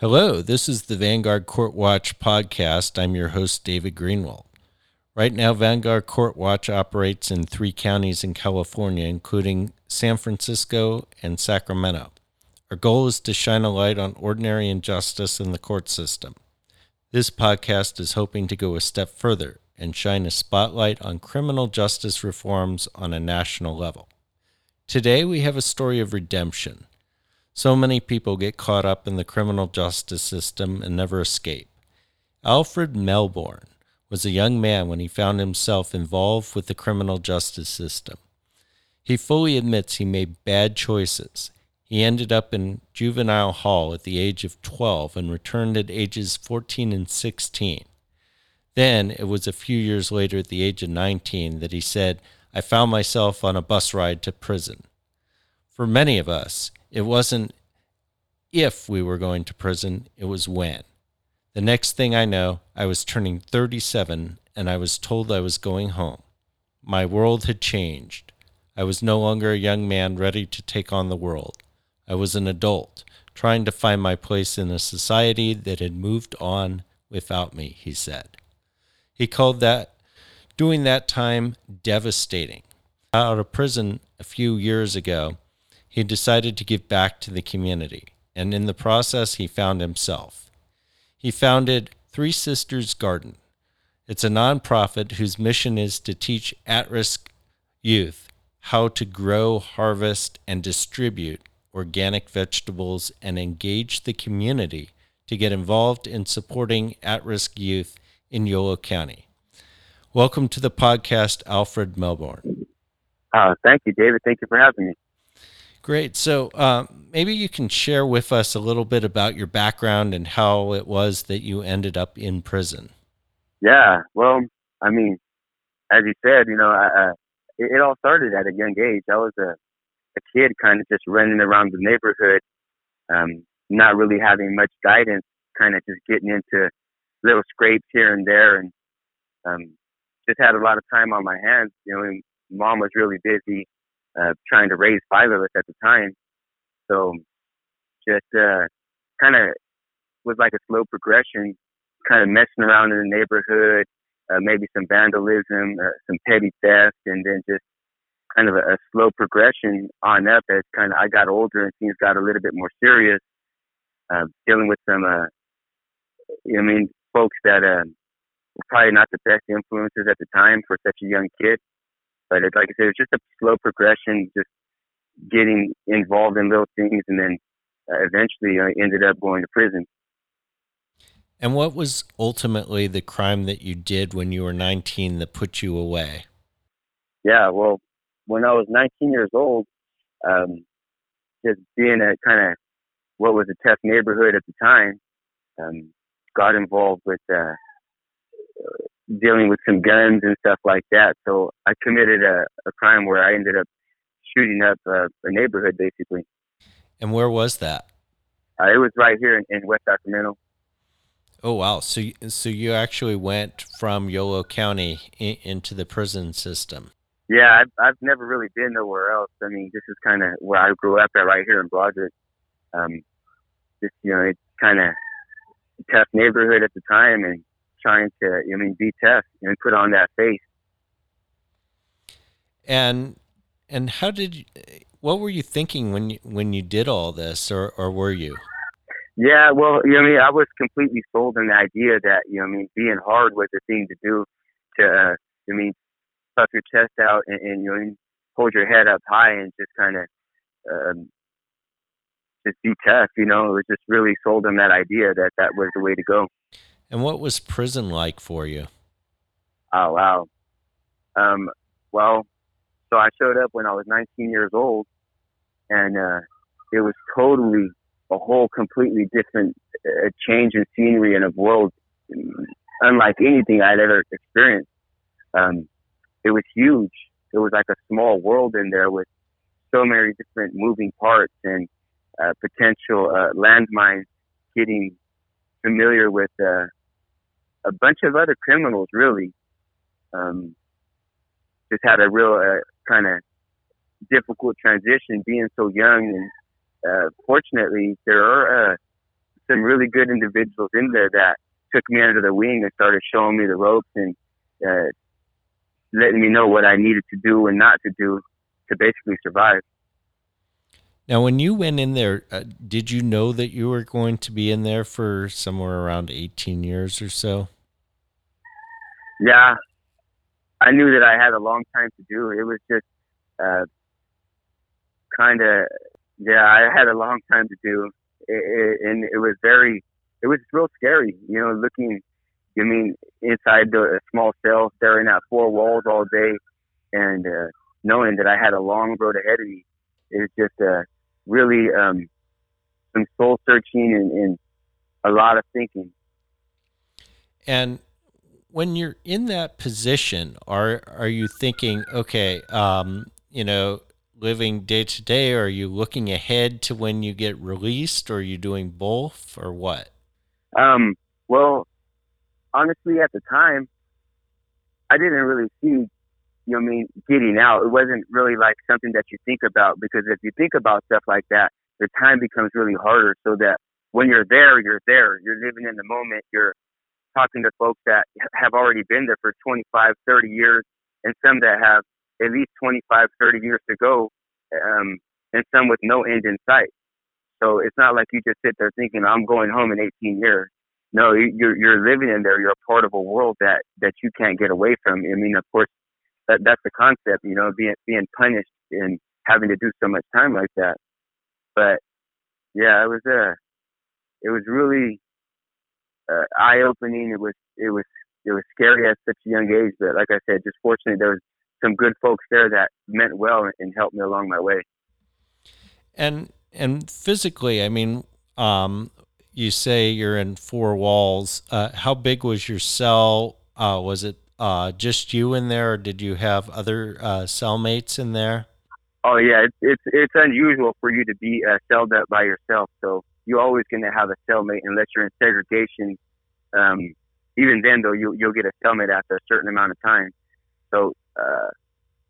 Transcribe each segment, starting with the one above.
Hello, this is the Vanguard Court Watch podcast. I'm your host, David Greenwald. Right now, Vanguard Court Watch operates in three counties in California, including San Francisco and Sacramento. Our goal is to shine a light on ordinary injustice in the court system. This podcast is hoping to go a step further and shine a spotlight on criminal justice reforms on a national level. Today, we have a story of redemption so many people get caught up in the criminal justice system and never escape. Alfred Melbourne was a young man when he found himself involved with the criminal justice system. He fully admits he made bad choices. He ended up in juvenile hall at the age of 12 and returned at ages 14 and 16. Then it was a few years later at the age of 19 that he said, I found myself on a bus ride to prison. For many of us, it wasn't if we were going to prison, it was when. The next thing I know, I was turning 37 and I was told I was going home. My world had changed. I was no longer a young man ready to take on the world. I was an adult, trying to find my place in a society that had moved on without me, he said. He called that doing that time devastating. Out of prison a few years ago, he decided to give back to the community, and in the process, he found himself. He founded Three Sisters Garden. It's a nonprofit whose mission is to teach at risk youth how to grow, harvest, and distribute organic vegetables and engage the community to get involved in supporting at risk youth in Yolo County. Welcome to the podcast, Alfred Melbourne. Uh, thank you, David. Thank you for having me. Great. So uh, maybe you can share with us a little bit about your background and how it was that you ended up in prison. Yeah. Well, I mean, as you said, you know, I, it, it all started at a young age. I was a, a kid kind of just running around the neighborhood, um, not really having much guidance, kind of just getting into little scrapes here and there and um, just had a lot of time on my hands. You know, mom was really busy uh, trying to raise five of us at the time. So just uh, kind of was like a slow progression, kind of messing around in the neighborhood, uh, maybe some vandalism, uh, some petty theft, and then just kind of a, a slow progression on up as kind of I got older and things got a little bit more serious, uh, dealing with some, uh, you know I mean, folks that uh, were probably not the best influences at the time for such a young kid. But it's like I said, it's just a slow progression, just getting involved in little things, and then uh, eventually I ended up going to prison. And what was ultimately the crime that you did when you were 19 that put you away? Yeah, well, when I was 19 years old, um, just being a kind of what was a tough neighborhood at the time, um, got involved with uh, dealing with some guns and stuff like that. So I committed a, a crime where I ended up shooting up a, a neighborhood, basically. And where was that? Uh, it was right here in, in, West Sacramento. Oh wow! So so you actually went from Yolo County in, into the prison system. Yeah, I've I've never really been nowhere else. I mean, this is kind of where I grew up at, right here in Broderick. Um, just you know, it's kind of a tough neighborhood at the time, and trying to, I mean, be tough and put on that face. And and how did you, what were you thinking when you when you did all this, or or were you? Yeah, well, you know, I mean, I was completely sold on the idea that you know, I mean, being hard was the thing to do. To, uh, I mean, puff your chest out and, and you know, hold your head up high and just kind of um, just be tough. You know, it was just really sold on that idea that that was the way to go. And what was prison like for you? Oh wow. Um, well, so I showed up when I was 19 years old, and uh, it was totally a whole completely different uh, change in scenery and a world unlike anything I'd ever experienced. Um, it was huge. It was like a small world in there with so many different moving parts and uh, potential uh, landmines getting familiar with uh, a bunch of other criminals really um, just had a real uh, kind of difficult transition being so young and uh, fortunately there are uh, some really good individuals in there that took me under the wing and started showing me the ropes and uh, letting me know what I needed to do and not to do to basically survive. Now, when you went in there, uh, did you know that you were going to be in there for somewhere around 18 years or so? Yeah, I knew that I had a long time to do. It was just uh, kind of, yeah, I had a long time to do. It, it, and it was very, it was real scary, you know, looking, I mean, inside the small cell, staring at four walls all day and uh, knowing that I had a long road ahead of me. It was just, uh, really um, some soul searching and, and a lot of thinking. And when you're in that position, are are you thinking, okay, um, you know, living day to day, are you looking ahead to when you get released, or are you doing both, or what? Um, well, honestly, at the time, I didn't really see you know I mean, getting out. It wasn't really like something that you think about because if you think about stuff like that, the time becomes really harder so that when you're there, you're there. You're living in the moment. You're talking to folks that have already been there for 25, 30 years and some that have at least 25, 30 years to go um, and some with no end in sight. So it's not like you just sit there thinking, I'm going home in 18 years. No, you're, you're living in there. You're a part of a world that, that you can't get away from. I mean, of course, that that's the concept, you know, being being punished and having to do so much time like that. But yeah, it was uh it was really uh, eye opening. It was it was it was scary at such a young age, but like I said, just fortunately there was some good folks there that meant well and helped me along my way. And and physically, I mean, um, you say you're in four walls. Uh, how big was your cell? Uh, was it uh, just you in there, or did you have other uh, cellmates in there? Oh yeah, it's it's it's unusual for you to be uh, celled up by yourself. So you're always going to have a cellmate unless you're in segregation. Um, even then, though, you you'll get a cellmate after a certain amount of time. So uh,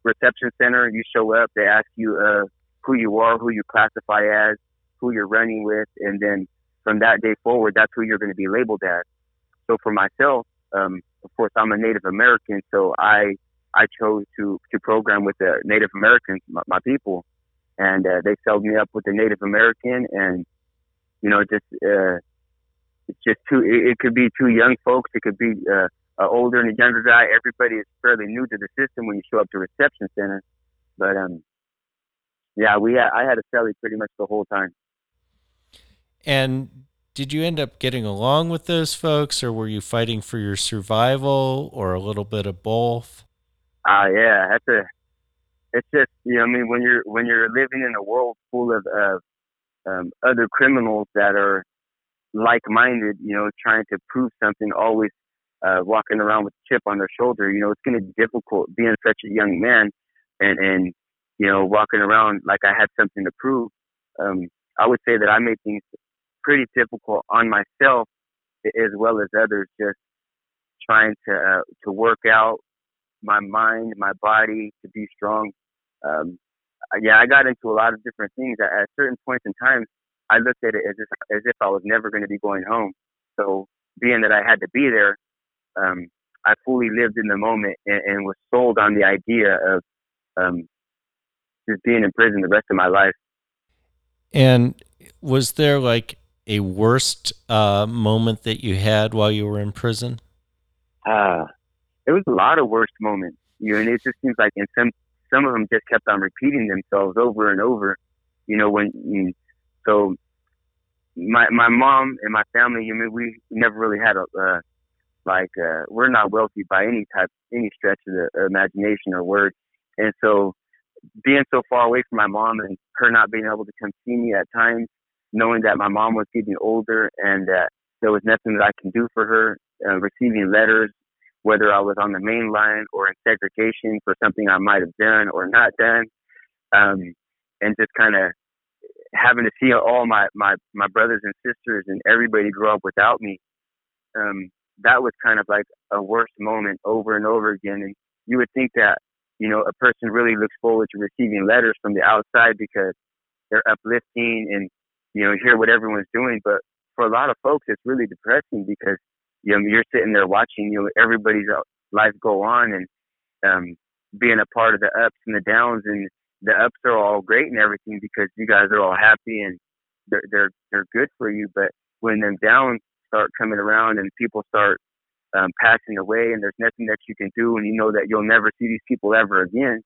reception center, you show up, they ask you uh, who you are, who you classify as, who you're running with, and then from that day forward, that's who you're going to be labeled as. So for myself, um, of course, I'm a Native American, so I I chose to to program with the Native Americans, my, my people, and uh, they filled me up with the Native American, and you know, just uh, it's just two. It, it could be two young folks, it could be uh, an older and a younger guy. Everybody is fairly new to the system when you show up to reception center, but um, yeah, we had, I had a celly pretty much the whole time. And did you end up getting along with those folks or were you fighting for your survival or a little bit of both? Ah, uh, yeah, that's a, it's just, you know, I mean, when you're, when you're living in a world full of, uh, um, other criminals that are like-minded, you know, trying to prove something, always, uh, walking around with a chip on their shoulder, you know, it's going to be difficult being such a young man and, and, you know, walking around like I had something to prove. Um, I would say that I made things pretty difficult on myself as well as others. Just trying to uh, to work out my mind, my body to be strong. Um, yeah, I got into a lot of different things. At, at certain points in time, I looked at it as if as if I was never going to be going home. So, being that I had to be there, um, I fully lived in the moment and, and was sold on the idea of um, just being in prison the rest of my life. And was there like a worst uh, moment that you had while you were in prison? Uh, there was a lot of worst moments. You know, and it just seems like in some some of them just kept on repeating themselves over and over. You know, when so my my mom and my family, you know, we never really had a uh, like uh, we're not wealthy by any type any stretch of the imagination or word, and so being so far away from my mom and her not being able to come see me at times knowing that my mom was getting older and that there was nothing that I can do for her, uh, receiving letters, whether I was on the main line or in segregation for something I might have done or not done, um, and just kind of having to see all my, my, my brothers and sisters and everybody grow up without me. Um, that was kind of like a worst moment over and over again. And you would think that, you know, a person really looks forward to receiving letters from the outside because they're uplifting and you know, hear what everyone's doing. But for a lot of folks, it's really depressing because you know you're sitting there watching you know everybody's life go on and um, being a part of the ups and the downs and the ups are all great and everything because you guys are all happy and they're they're they're good for you. But when them downs start coming around and people start um, passing away and there's nothing that you can do and you know that you'll never see these people ever again,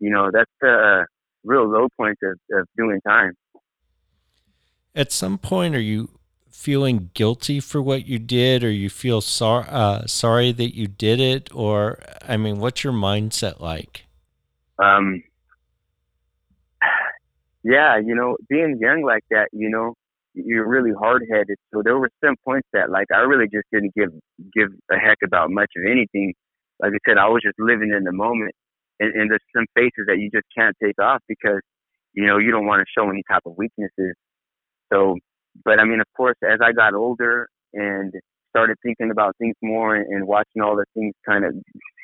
you know that's the uh, real low point of, of doing time. At some point, are you feeling guilty for what you did, or you feel sorry uh, sorry that you did it, or I mean, what's your mindset like? Um, yeah, you know, being young like that, you know, you're really hard headed. So there were some points that like I really just didn't give give a heck about much of anything. Like I said, I was just living in the moment. And, and there's some faces that you just can't take off because, you know, you don't want to show any type of weaknesses. So but I mean of course as I got older and started thinking about things more and, and watching all the things kind of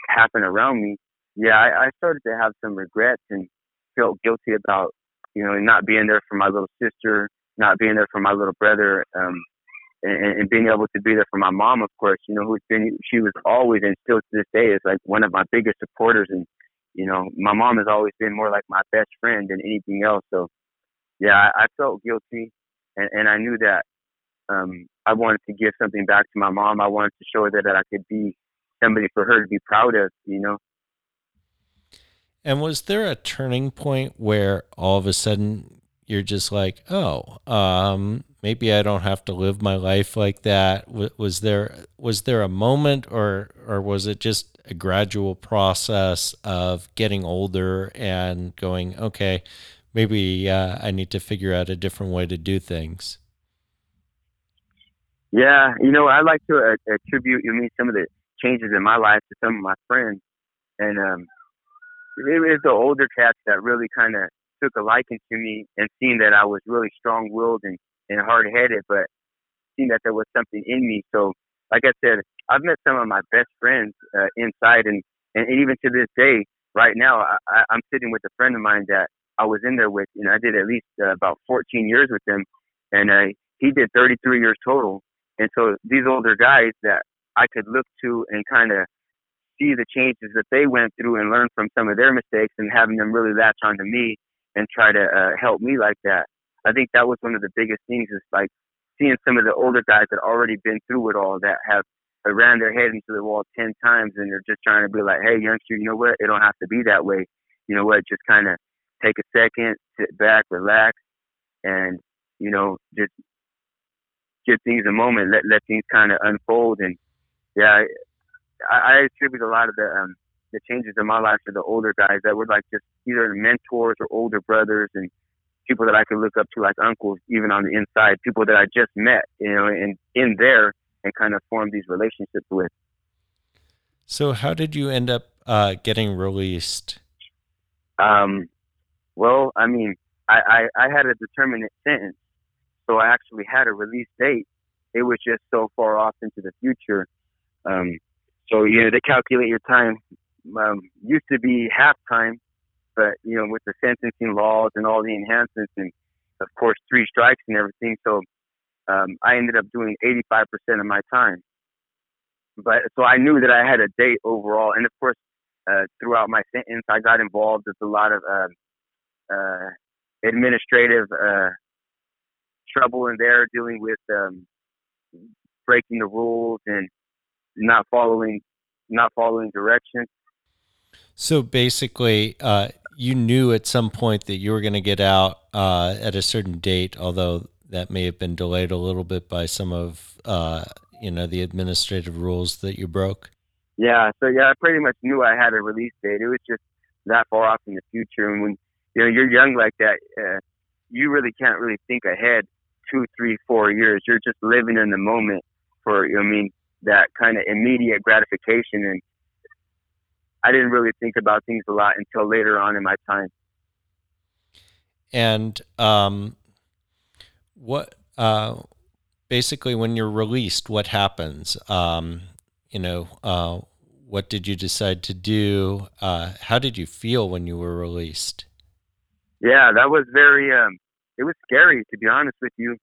happen around me, yeah, I, I started to have some regrets and felt guilty about, you know, not being there for my little sister not being there for my little brother, um, and, and being able to be there for my mom, of course, you know, who's been, she was always and still to this day is like one of my biggest supporters. And, you know, my mom has always been more like my best friend than anything else. So, yeah, I, I felt guilty and, and I knew that, um, I wanted to give something back to my mom. I wanted to show her that, I could be somebody for her to be proud of, you know. And was there a turning point where all of a sudden you're just like, oh, um, maybe I don't have to live my life like that. Was there was there a moment, or or was it just a gradual process of getting older and going, okay, maybe uh, I need to figure out a different way to do things? Yeah, you know, I like to uh, attribute, you mean, some of the changes in my life to some of my friends, and um, it was the older cats that really kind of took a liking to me and seeing that I was really strong willed and, and hard headed, but seeing that there was something in me. So, like I said, I've met some of my best friends uh, inside, and, and even to this day, right now, I, I'm sitting with a friend of mine that I was in there with. You know, I did at least uh, about 14 years with him, and uh, he did 33 years total. And so these older guys that I could look to and kind of see the changes that they went through and learn from some of their mistakes and having them really latch onto me and try to uh, help me like that. I think that was one of the biggest things is like seeing some of the older guys that already been through it all that have ran their head into the wall 10 times and they're just trying to be like, hey, youngster, you know what? It don't have to be that way. You know what? Just kind of take a second, sit back, relax, and, you know, just give things a moment, let, let things kind of unfold. And yeah, I, I attribute a lot of the, um, the changes in my life to the older guys that were like just either mentors or older brothers and people that I could look up to like uncles, even on the inside, people that I just met, you know, and in there and kind of form these relationships with. So, how did you end up uh, getting released? Um, well, I mean, I, I, I had a determinate sentence, so I actually had a release date. It was just so far off into the future. Um, so, you know, they calculate your time um, used to be half time, but you know, with the sentencing laws and all the enhancements, and of course three strikes and everything, so um, I ended up doing 85% of my time. But so I knew that I had a date overall, and of course, uh, throughout my sentence, I got involved with a lot of uh, uh, administrative uh, trouble in there, dealing with um, breaking the rules and not following not following directions. So basically, uh, you knew at some point that you were going to get out uh, at a certain date, although that may have been delayed a little bit by some of uh, you know the administrative rules that you broke. Yeah, so yeah, I pretty much knew I had a release date. It was just that far off in the future, and when you know you're young like that, uh, you really can't really think ahead two, three, four years. You're just living in the moment for I mean that kind of immediate gratification and I didn't really think about things a lot until later on in my time. And um, what uh, basically when you're released, what happens? Um, you know, uh, what did you decide to do? Uh, how did you feel when you were released? Yeah, that was very. Um, it was scary to be honest with you.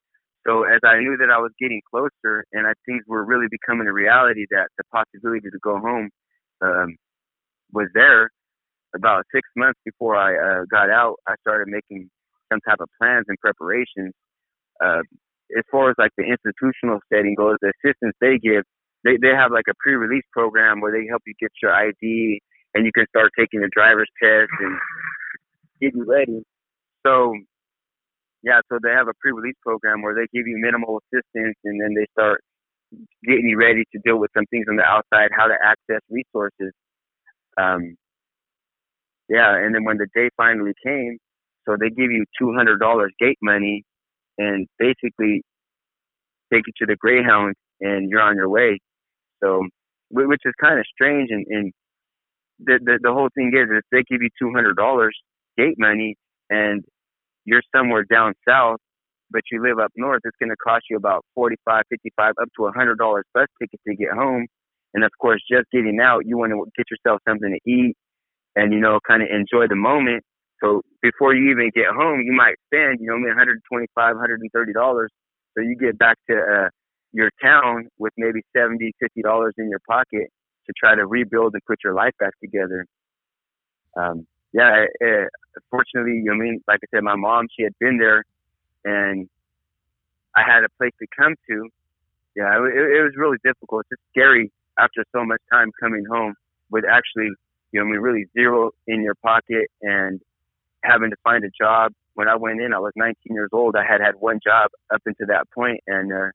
so as I knew that I was getting closer and I things were really becoming a reality that the possibility to go home um, was there, about six months before I uh, got out, I started making some type of plans and preparations. Uh, as far as like the institutional setting goes, the assistance they give, they they have like a pre-release program where they help you get your ID and you can start taking the driver's test and get you ready. So yeah, so they have a pre-release program where they give you minimal assistance and then they start getting you ready to deal with some things on the outside, how to access resources. Um, yeah, and then when the day finally came, so they give you two hundred dollars gate money, and basically take you to the Greyhound, and you're on your way. So, which is kind of strange, and, and the, the the whole thing is, if they give you two hundred dollars gate money, and you're somewhere down south, but you live up north, it's going to cost you about forty-five, fifty-five, up to a hundred dollars bus ticket to get home. And of course, just getting out, you want to get yourself something to eat, and you know, kind of enjoy the moment. So before you even get home, you might spend, you know, 125, 130 dollars. So you get back to uh, your town with maybe 70, 50 dollars in your pocket to try to rebuild and put your life back together. Um, yeah, it, it, fortunately, you know, I mean, like I said, my mom, she had been there, and I had a place to come to. Yeah, it, it was really difficult. It's scary after so much time coming home with actually, you know, I mean, really zero in your pocket and having to find a job. When I went in, I was 19 years old. I had had one job up until that point, and uh,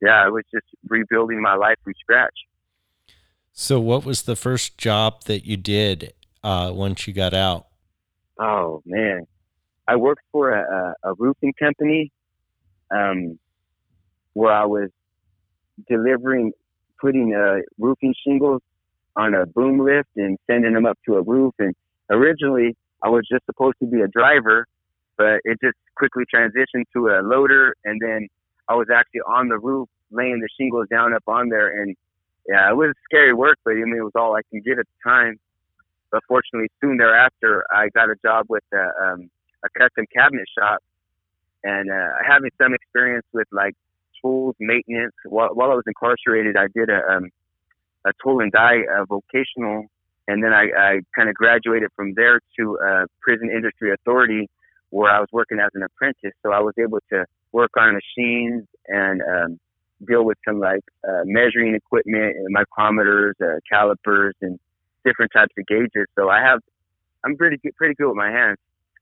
yeah, I was just rebuilding my life from scratch. So, what was the first job that you did uh, once you got out? Oh man, I worked for a, a roofing company um, where I was delivering, putting uh, roofing shingles on a boom lift and sending them up to a roof. And originally, I was just supposed to be a driver, but it just quickly transitioned to a loader, and then I was actually on the roof laying the shingles down up on there, and yeah, it was scary work, but I mean it was all I could get at the time. But fortunately, soon thereafter, I got a job with a, um, a custom cabinet shop, and uh, having some experience with like tools maintenance. While, while I was incarcerated, I did a um, a tool and die uh, vocational and then I, I kind of graduated from there to uh, Prison Industry Authority, where I was working as an apprentice. So I was able to work on machines and um, deal with some like uh, measuring equipment and micrometers, uh, calipers, and different types of gauges. So I have, I'm pretty good, pretty good with my hands.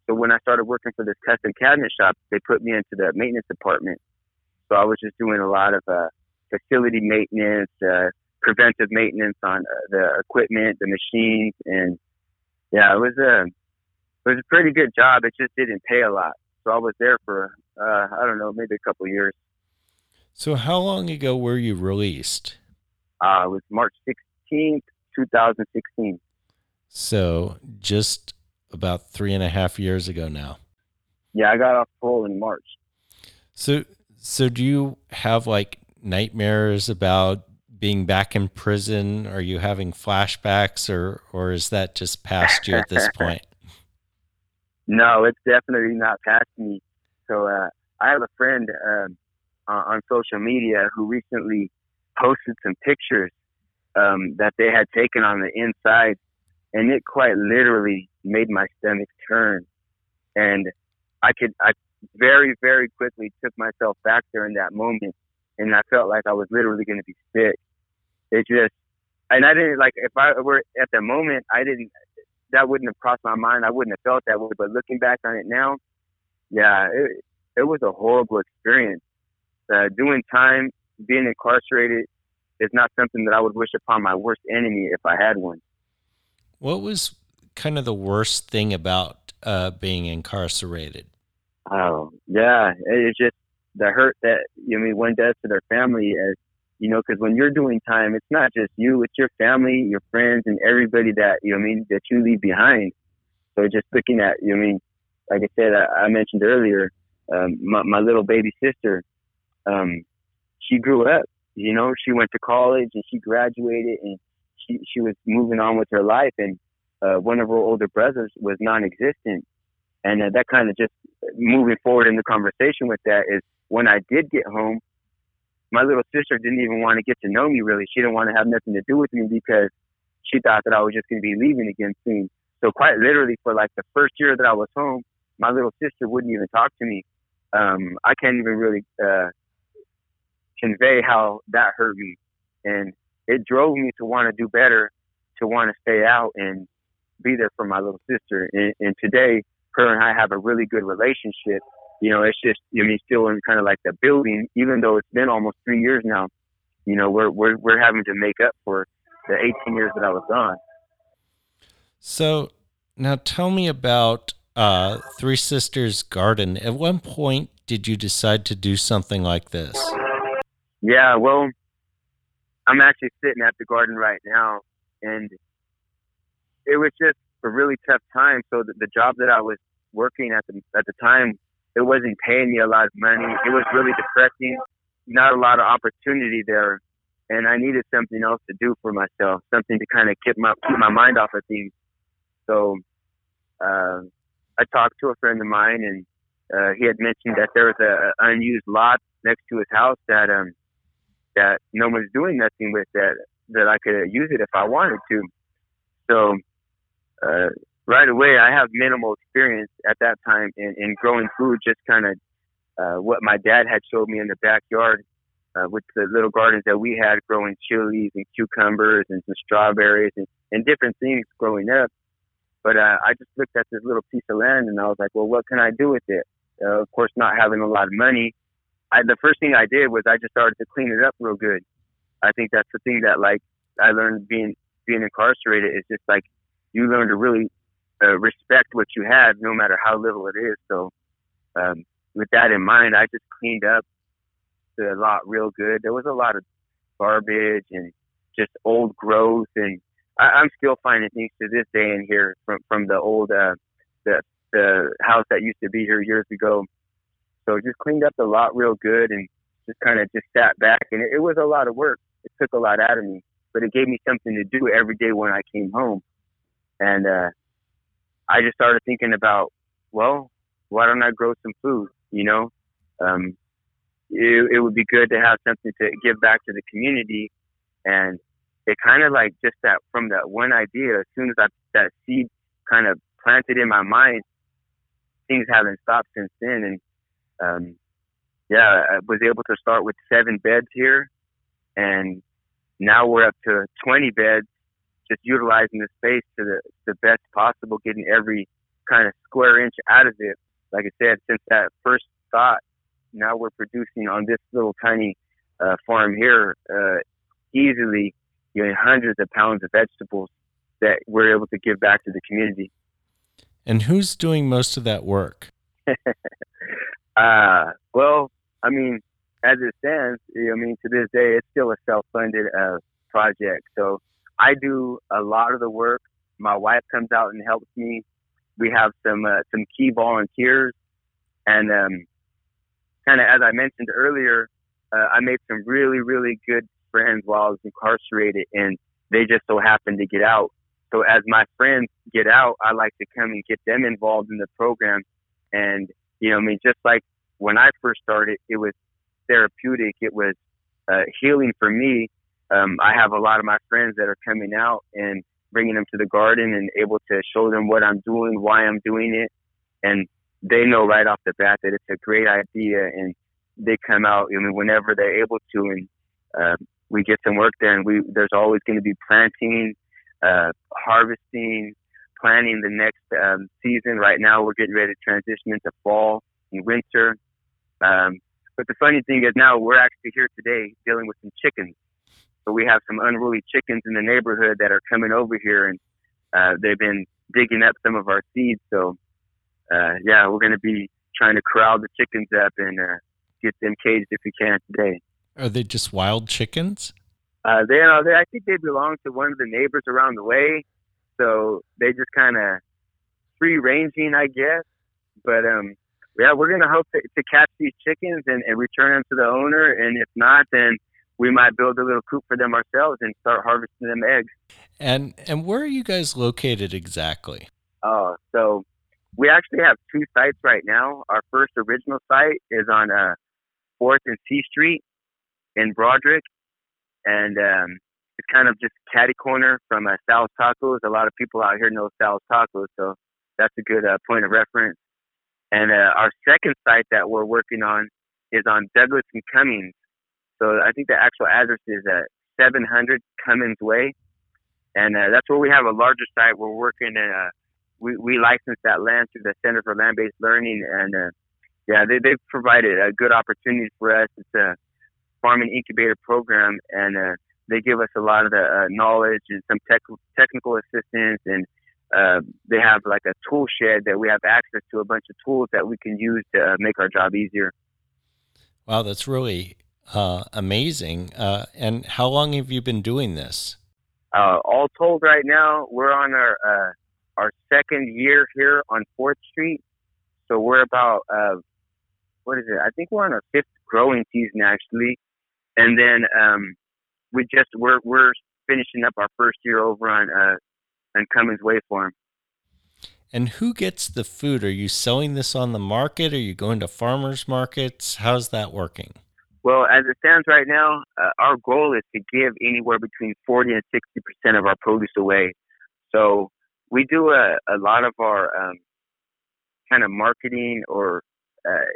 So when I started working for this custom cabinet shop, they put me into the maintenance department. So I was just doing a lot of uh, facility maintenance, uh, preventive maintenance on uh, the equipment, the machines, and yeah, it was a it was a pretty good job. It just didn't pay a lot, so I was there for uh, I don't know, maybe a couple years. So, how long ago were you released? Uh, it was March sixteenth, two thousand sixteen. So, just about three and a half years ago now. Yeah, I got off parole in March. So, so do you have like nightmares about being back in prison? Are you having flashbacks, or or is that just past you at this point? No, it's definitely not past me. So uh, I have a friend um, on social media who recently posted some pictures um, that they had taken on the inside, and it quite literally made my stomach turn. And I could, I very, very quickly took myself back there in that moment, and I felt like I was literally going to be sick it just, and I didn't like if I were at the moment, I didn't. That wouldn't have crossed my mind. I wouldn't have felt that way. But looking back on it now, yeah, it, it was a horrible experience. Uh, doing time, being incarcerated, is not something that I would wish upon my worst enemy if I had one. What was kind of the worst thing about uh, being incarcerated? Oh, yeah, it's just the hurt that you know, I mean one does to their family as you know, because when you're doing time, it's not just you, it's your family, your friends, and everybody that, you know, I mean, that you leave behind. So just looking at, you know, I mean, like I said, I, I mentioned earlier, um, my, my little baby sister, um, she grew up, you know, she went to college and she graduated and she, she was moving on with her life. And, uh, one of her older brothers was non-existent. And uh, that kind of just moving forward in the conversation with that is when I did get home, my little sister didn't even want to get to know me really. She didn't want to have nothing to do with me because she thought that I was just going to be leaving again soon. So quite literally for like the first year that I was home, my little sister wouldn't even talk to me. Um, I can't even really, uh, convey how that hurt me. And it drove me to want to do better, to want to stay out and be there for my little sister. And, and today, her and I have a really good relationship. You know, it's just, I mean, still in kind of like the building, even though it's been almost three years now, you know, we're, we're, we're having to make up for the 18 years that I was gone. So now tell me about uh, Three Sisters Garden. At one point, did you decide to do something like this? Yeah, well, I'm actually sitting at the garden right now, and it was just a really tough time. So the, the job that I was working at the at the time, it wasn't paying me a lot of money. It was really depressing. Not a lot of opportunity there, and I needed something else to do for myself, something to kind of keep my keep my mind off of things. So uh, I talked to a friend of mine, and uh, he had mentioned that there was a, a unused lot next to his house that um that no one's doing nothing with that that I could use it if I wanted to. So uh, right away, I have minimal experience at that time in, in growing food, just kind of uh, what my dad had showed me in the backyard uh, with the little gardens that we had growing chilies and cucumbers and some strawberries and, and different things growing up. But uh, I just looked at this little piece of land and I was like, well, what can I do with it? Uh, of course, not having a lot of money, I, the first thing I did was I just started to clean it up real good. I think that's the thing that like I learned being being incarcerated is just like you learn to really uh, respect what you have, no matter how little it is. So um, with that in mind, I just cleaned up the lot real good. There was a lot of garbage and just old growth, and I, I'm still finding things to this day in here from from the old uh, the the house that used to be here years ago. So just cleaned up the lot real good and just kind of just sat back. And it, it was a lot of work. It took a lot out of me, but it gave me something to do every day when I came home. And uh, I just started thinking about, well, why don't I grow some food? You know, um, it, it would be good to have something to give back to the community. And it kind of like just that from that one idea, as soon as I, that seed kind of planted in my mind, things haven't stopped since then. And um, yeah, I was able to start with seven beds here, and now we're up to 20 beds, just utilizing the space to the, the best possible, getting every kind of square inch out of it. Like I said, since that first thought, now we're producing on this little tiny uh, farm here uh, easily you know, hundreds of pounds of vegetables that we're able to give back to the community. And who's doing most of that work? Uh, well, I mean, as it stands, I mean, to this day, it's still a self-funded uh, project. So I do a lot of the work. My wife comes out and helps me. We have some uh, some key volunteers, and um, kind of as I mentioned earlier, uh, I made some really really good friends while I was incarcerated, and they just so happened to get out. So as my friends get out, I like to come and get them involved in the program, and you know, I mean, just like when I first started, it was therapeutic. It was uh, healing for me. Um, I have a lot of my friends that are coming out and bringing them to the garden and able to show them what I'm doing, why I'm doing it, and they know right off the bat that it's a great idea, and they come out. I mean, whenever they're able to, and uh, we get some work there, and we there's always going to be planting, uh, harvesting, planning the next um, season. Right now, we're getting ready to transition into fall and winter. Um, but the funny thing is now we're actually here today dealing with some chickens. So we have some unruly chickens in the neighborhood that are coming over here, and uh, they've been digging up some of our seeds. So uh, yeah, we're going to be trying to corral the chickens up and uh, get them caged if we can today. Are they just wild chickens? Uh, they, are. they, I think they belong to one of the neighbors around the way. So they just kind of free ranging, I guess. But um, yeah, we're gonna hope to, to catch these chickens and, and return them to the owner. And if not, then we might build a little coop for them ourselves and start harvesting them eggs. And and where are you guys located exactly? Oh, so we actually have two sites right now. Our first original site is on uh, Fourth and C Street in Broderick, and um, it's kind of just catty corner from uh, Sal's Tacos. A lot of people out here know Sal's Tacos, so that's a good uh, point of reference. And uh, our second site that we're working on is on Douglas and Cummings. So I think the actual address is at 700 Cummings Way, and uh, that's where we have a larger site. We're working. Uh, we we license that land through the Center for Land-Based Learning, and uh, yeah, they they've provided a good opportunity for us. It's a farming incubator program, and uh, they give us a lot of the uh, knowledge and some tech, technical assistance, and uh, they have like a tool shed that we have access to a bunch of tools that we can use to uh, make our job easier. Wow, that's really uh, amazing. Uh, and how long have you been doing this? Uh, all told, right now we're on our uh, our second year here on Fourth Street, so we're about what is it? I think we're on our fifth growing season actually, and then um, we just we're we're finishing up our first year over on uh on Cummings Way Farm. And who gets the food? Are you selling this on the market? Are you going to farmers markets? How's that working? Well, as it stands right now, uh, our goal is to give anywhere between 40 and 60 percent of our produce away. So we do a, a lot of our um, kind of marketing or uh,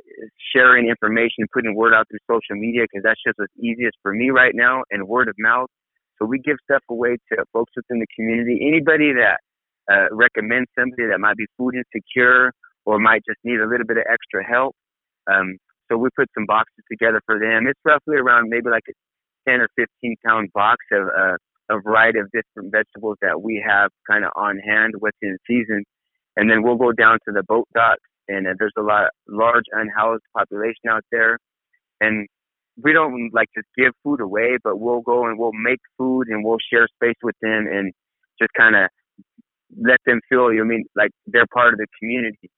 sharing information, putting word out through social media because that's just what's easiest for me right now, and word of mouth. So we give stuff away to folks within the community. Anybody that uh, recommends somebody that might be food insecure or might just need a little bit of extra help. Um, so we put some boxes together for them. It's roughly around maybe like a 10 or 15 pound box of uh, a variety of different vegetables that we have kind of on hand within season. And then we'll go down to the boat docks and uh, there's a lot large unhoused population out there, and we don't like just give food away, but we'll go and we'll make food and we'll share space with them and just kind of let them feel. You I mean like they're part of the community.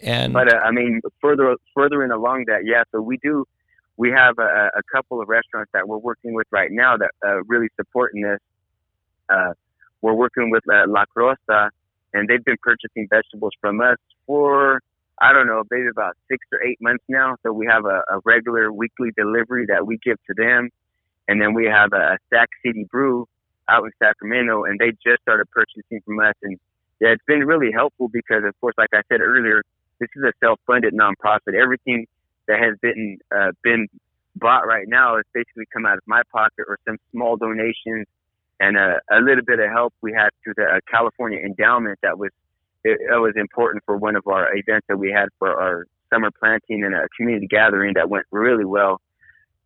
And but uh, I mean further furthering along that, yeah. So we do. We have a, a couple of restaurants that we're working with right now that uh, really supporting this. Uh, we're working with uh, La Crosta, and they've been purchasing vegetables from us for I don't know, maybe about six or eight months now. So we have a, a regular weekly delivery that we give to them. And then we have a, a Sac City Brew out in Sacramento, and they just started purchasing from us. And yeah, it's been really helpful because, of course, like I said earlier, this is a self-funded nonprofit. Everything that has been uh, been bought right now is basically come out of my pocket or some small donations and a, a little bit of help we had through the uh, California endowment that was it, it was important for one of our events that we had for our summer planting and a community gathering that went really well.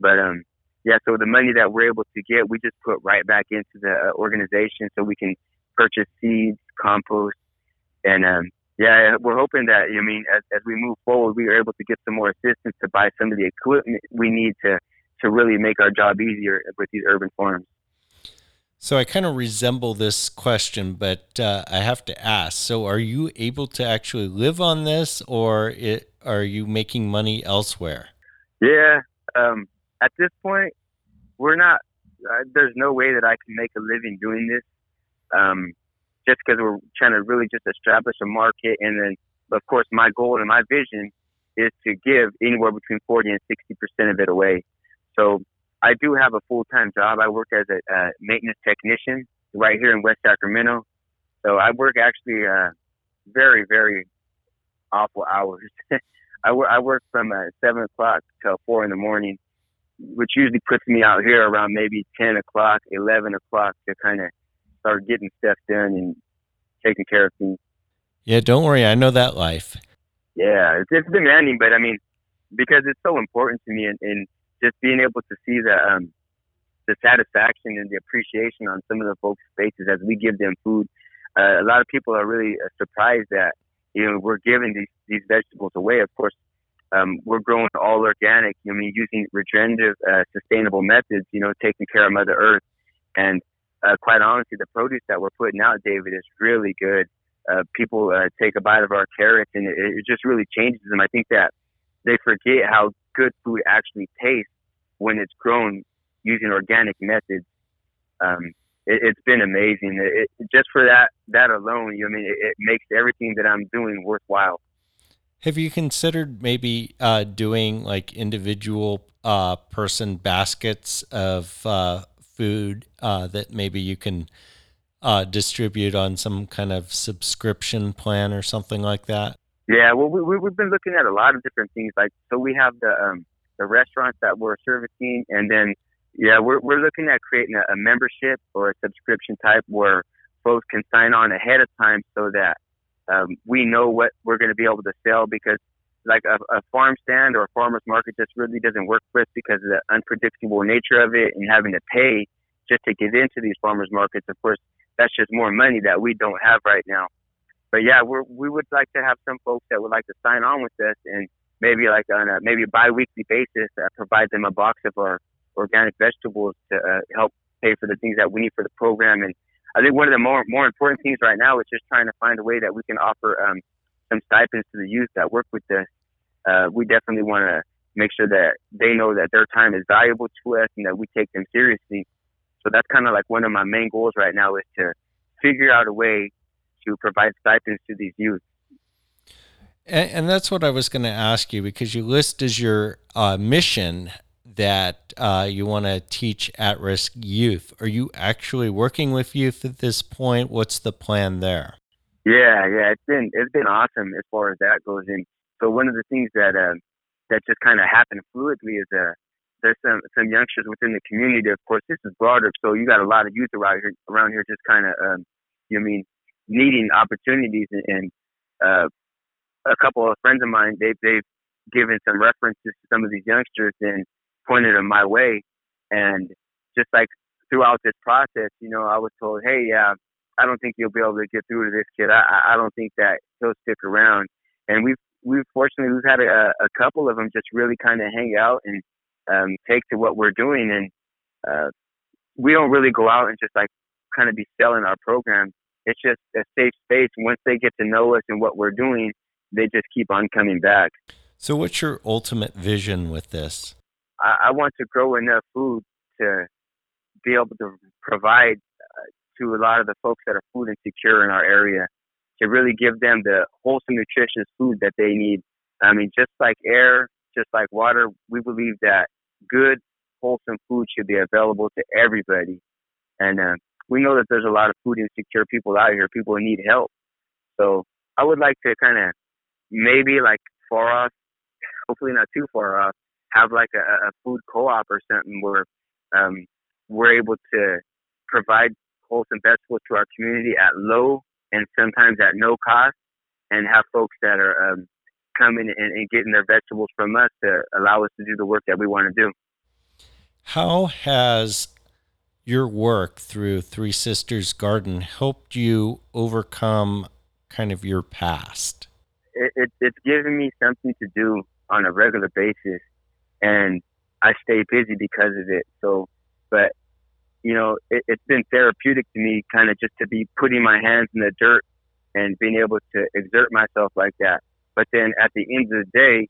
But um, yeah, so the money that we're able to get, we just put right back into the uh, organization so we can purchase seeds, compost, and um, yeah, we're hoping that I mean as, as we move forward, we are able to get some more assistance to buy some of the equipment we need to to really make our job easier with these urban farms. So I kind of resemble this question, but uh, I have to ask. So, are you able to actually live on this, or it, are you making money elsewhere? Yeah, um, at this point, we're not. Uh, there's no way that I can make a living doing this, um, just because we're trying to really just establish a market, and then, of course, my goal and my vision is to give anywhere between 40 and 60 percent of it away. So I do have a full time job. I work as a uh, maintenance technician right here in West Sacramento. So I work actually uh, very, very awful hours. I, work, I work from uh, 7 o'clock till 4 in the morning, which usually puts me out here around maybe 10 o'clock, 11 o'clock to kind of start getting stuff done and taking care of things. Yeah, don't worry. I know that life. Yeah, it's, it's demanding, but I mean, because it's so important to me and, and just being able to see the um, the satisfaction and the appreciation on some of the folks' faces as we give them food. Uh, a lot of people are really uh, surprised that you know we're giving these these vegetables away. Of course, um, we're growing all organic. You know, I mean, using regenerative, uh, sustainable methods. You know, taking care of Mother Earth, and uh, quite honestly, the produce that we're putting out, David, is really good. Uh, people uh, take a bite of our carrots, and it, it just really changes them. I think that they forget how good food actually tastes when it's grown using organic methods. Um, it, has been amazing. It, it, just for that that alone, you know, I mean, it, it makes everything that I'm doing worthwhile. Have you considered maybe uh, doing like individual uh, person baskets of uh, food uh, that maybe you can uh, distribute on some kind of subscription plan or something like that? Yeah, well, we, we've been looking at a lot of different things. Like, so we have the um, the restaurants that we're servicing, and then yeah, we're we're looking at creating a, a membership or a subscription type where folks can sign on ahead of time so that um, we know what we're going to be able to sell because like a, a farm stand or a farmer's market just really doesn't work for us because of the unpredictable nature of it and having to pay just to get into these farmers markets. Of course, that's just more money that we don't have right now. But yeah, we we would like to have some folks that would like to sign on with us and maybe like on a maybe a biweekly basis uh, provide them a box of our organic vegetables to uh, help pay for the things that we need for the program. And I think one of the more more important things right now is just trying to find a way that we can offer um, some stipends to the youth that work with us. Uh, we definitely want to make sure that they know that their time is valuable to us and that we take them seriously. So that's kind of like one of my main goals right now is to figure out a way to provide stipends to these youth. And, and that's what I was going to ask you because you list as your uh, mission that uh, you want to teach at risk youth. Are you actually working with youth at this point? What's the plan there? Yeah, yeah, it's been it's been awesome as far as that goes. And so one of the things that uh, that just kind of happened fluidly is uh, there's some some youngsters within the community. Of course, this is Broderick, so you got a lot of youth around here around here just kind of um, you know, mean needing opportunities and, uh, a couple of friends of mine they they've given some references to some of these youngsters and pointed them my way. And just like throughout this process, you know, I was told, hey, yeah, I don't think you'll be able to get through to this kid. I, I don't think that he'll stick around. And we've, we've fortunately, we've had a, a couple of them just really kind of hang out and um, take to what we're doing. And uh, we don't really go out and just like kind of be selling our program. It's just a safe space. Once they get to know us and what we're doing, they just keep on coming back. So, what's your ultimate vision with this? I, I want to grow enough food to be able to provide uh, to a lot of the folks that are food insecure in our area to really give them the wholesome, nutritious food that they need. I mean, just like air, just like water, we believe that good, wholesome food should be available to everybody. And uh, we know that there's a lot of food insecure people out here, people who need help. So I would like to kind of maybe like far off, hopefully not too far off, have like a, a food co-op or something where um, we're able to provide wholesome vegetables to our community at low and sometimes at no cost, and have folks that are um, coming and, and getting their vegetables from us to allow us to do the work that we want to do. How has your work through Three Sisters Garden helped you overcome kind of your past? It, it, it's given me something to do on a regular basis and I stay busy because of it. So, but you know, it, it's been therapeutic to me, kind of just to be putting my hands in the dirt and being able to exert myself like that. But then at the end of the day,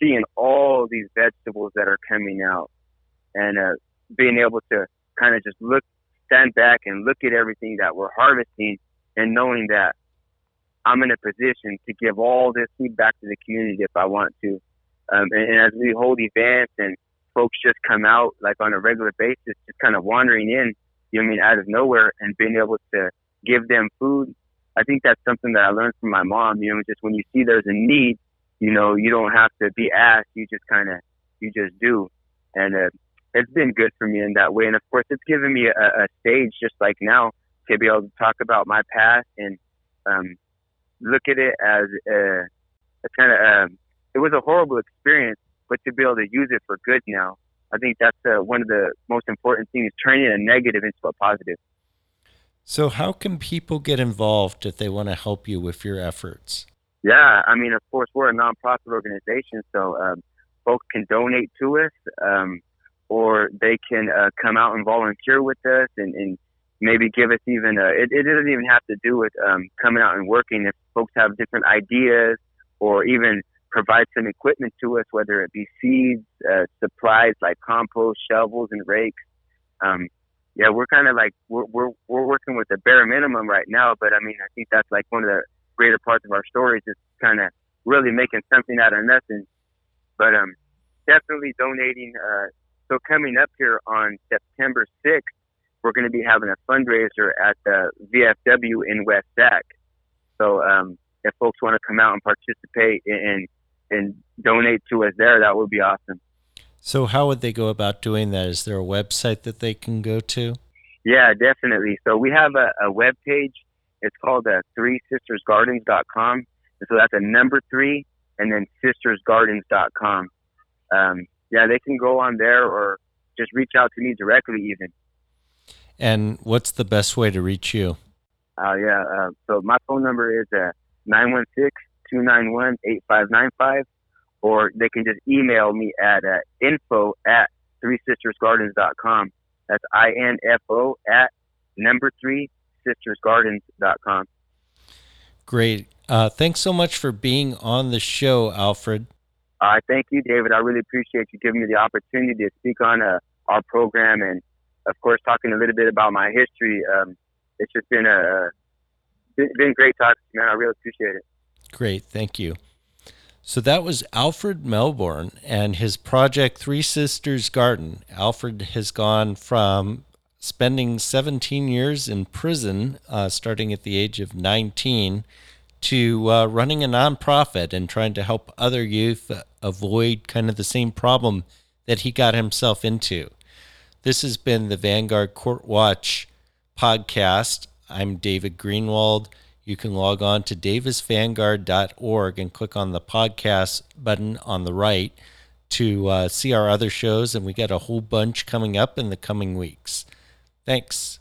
seeing all these vegetables that are coming out and uh, being able to kind of just look, stand back and look at everything that we're harvesting and knowing that I'm in a position to give all this food back to the community if I want to. Um, and, and as we hold events and folks just come out like on a regular basis, just kind of wandering in, you know, I mean, out of nowhere and being able to give them food. I think that's something that I learned from my mom. You know, just when you see there's a need, you know, you don't have to be asked. You just kind of, you just do. And uh, it's been good for me in that way. And of course, it's given me a, a stage just like now to be able to talk about my past and um, look at it as a, a kind of um, it was a horrible experience, but to be able to use it for good now, I think that's uh, one of the most important things, turning a negative into a positive. So, how can people get involved if they want to help you with your efforts? Yeah, I mean, of course, we're a nonprofit organization, so um, folks can donate to us, um, or they can uh, come out and volunteer with us, and, and maybe give us even a. It, it, doesn't even have to do with um, coming out and working. If folks have different ideas, or even provide some equipment to us, whether it be seeds, uh, supplies like compost, shovels, and rakes. Um, yeah, we're kind of like we're, we're we're working with the bare minimum right now, but I mean, I think that's like one of the greater parts of our story, is just kind of really making something out of nothing. But um, definitely donating. Uh, so coming up here on September 6th, we're going to be having a fundraiser at the VFW in West Sac. So um, if folks want to come out and participate and and donate to us there, that would be awesome. So how would they go about doing that? Is there a website that they can go to? Yeah, definitely. So we have a, a web page. It's called uh, threesistersgardens.com. And so that's a number three and then sistersgardens.com. Um, yeah, they can go on there or just reach out to me directly even. And what's the best way to reach you? Uh, yeah, uh, so my phone number is uh, 916-291-8595 or they can just email me at uh, info at threesistersgardens.com. That's I-N-F-O at number three sistersgardens.com. Great. Uh, thanks so much for being on the show, Alfred. I uh, thank you, David. I really appreciate you giving me the opportunity to speak on uh, our program and, of course, talking a little bit about my history. Um, it's just been a been great talking man. I really appreciate it. Great. Thank you. So that was Alfred Melbourne and his project Three Sisters Garden. Alfred has gone from spending 17 years in prison, uh, starting at the age of 19, to uh, running a nonprofit and trying to help other youth avoid kind of the same problem that he got himself into. This has been the Vanguard Court Watch podcast. I'm David Greenwald. You can log on to davisvanguard.org and click on the podcast button on the right to uh, see our other shows, and we got a whole bunch coming up in the coming weeks. Thanks.